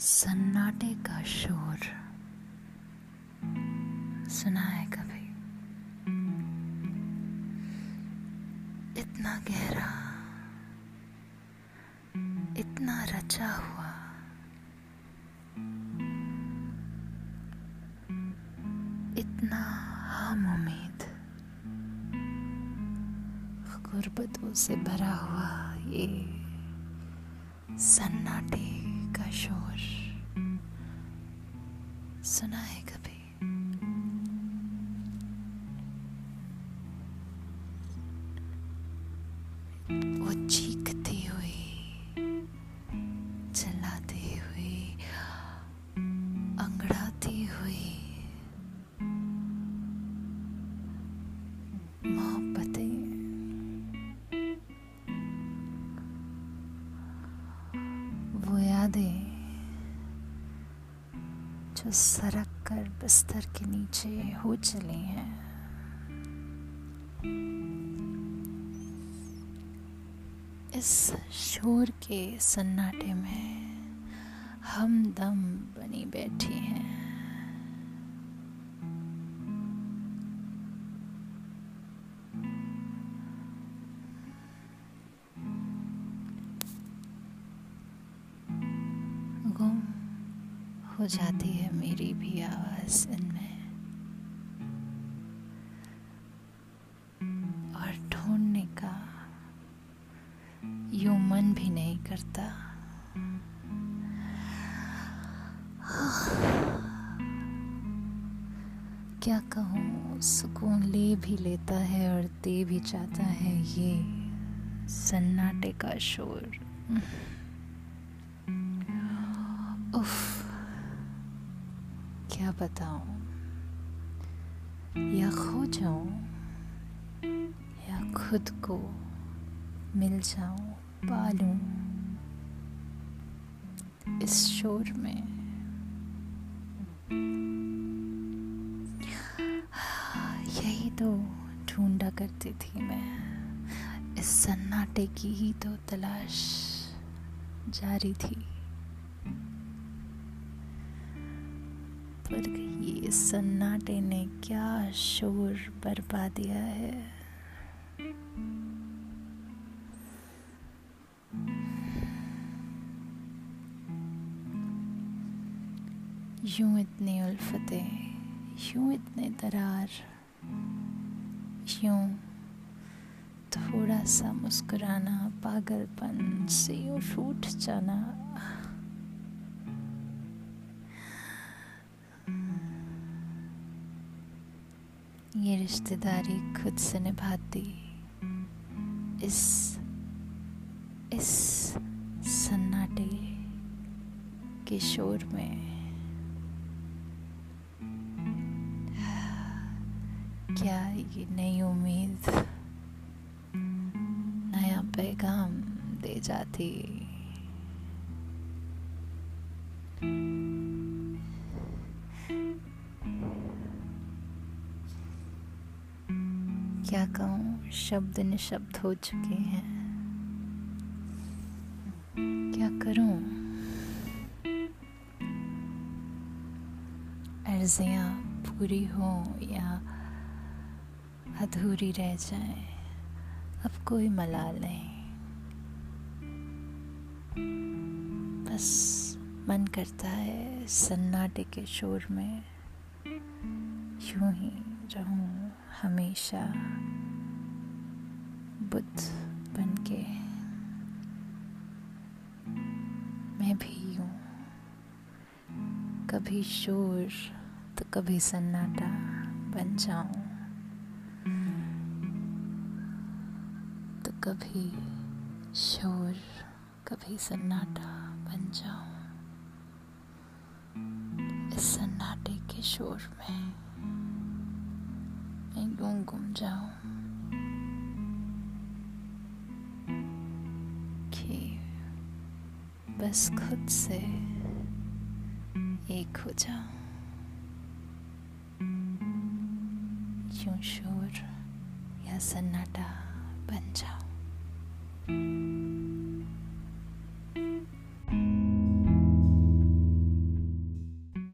सन्नाटे का शोर। सुना है कभी? इतना गहरा, इतना रचा हुआ। इतना हम उम्मीद, गुर्बतों से भरा हुआ ये सन्नाटे का शोर। सुना है कभी वो चीखती हुई चलाते हुए अंगड़ाती हुई मोहब्बतें। वो यादें जो सरक कर बिस्तर के नीचे हो चले हैं। इस शोर के सन्नाटे में हम दम बनी बैठी हैं। हो जाती है मेरी भी आवाज़ इनमें। और ढूँढने का यूँ मन भी नहीं करता। क्या कहूँ, सुकून ले भी लेता है और दे भी जाता है ये सन्नाटे का शोर। बताऊँ। या खो जाऊँ, या खुद को मिल जाऊँ, पालूं। इस शोर में। यही तो ढूंढा करती थी मैं। इस सन्नाटे की ही तो तलाश जारी थी। पर ये सन्नाटे ने क्या शोर बरपा दिया है? यूँ इतनी उल्फतें, यूँ इतने दरार, यूँ थोड़ा सा मुस्कुराना, पागलपन से यूँ रूठ जाना। ये रिश्तेदारी खुद से निभाती। इस इस सन्नाटे के शोर में। क्या ये नई उम्मीद नया पैगाम दे जाती? क्या कहूँ? शब्द निशब्द हो चुके हैं। क्या करूँ? अर्जियाँ पूरी हो या अधूरी रह जाए, अब कोई मलाल नहीं। बस मन करता है सन्नाटे के शोर में, यूँ ही रहूँ। हमेशा बुद्ध बन के मैं भी हूँ। कभी शोर तो कभी सन्नाटा बन जाऊँ। तो कभी शोर, कभी सन्नाटा बन जाऊँ। इस सन्नाटे के शोर में यूँ गुम जाऊँ कि बस खुद से एक हो जाऊँ यूँ शोर या सन्नाटा बन जाऊँ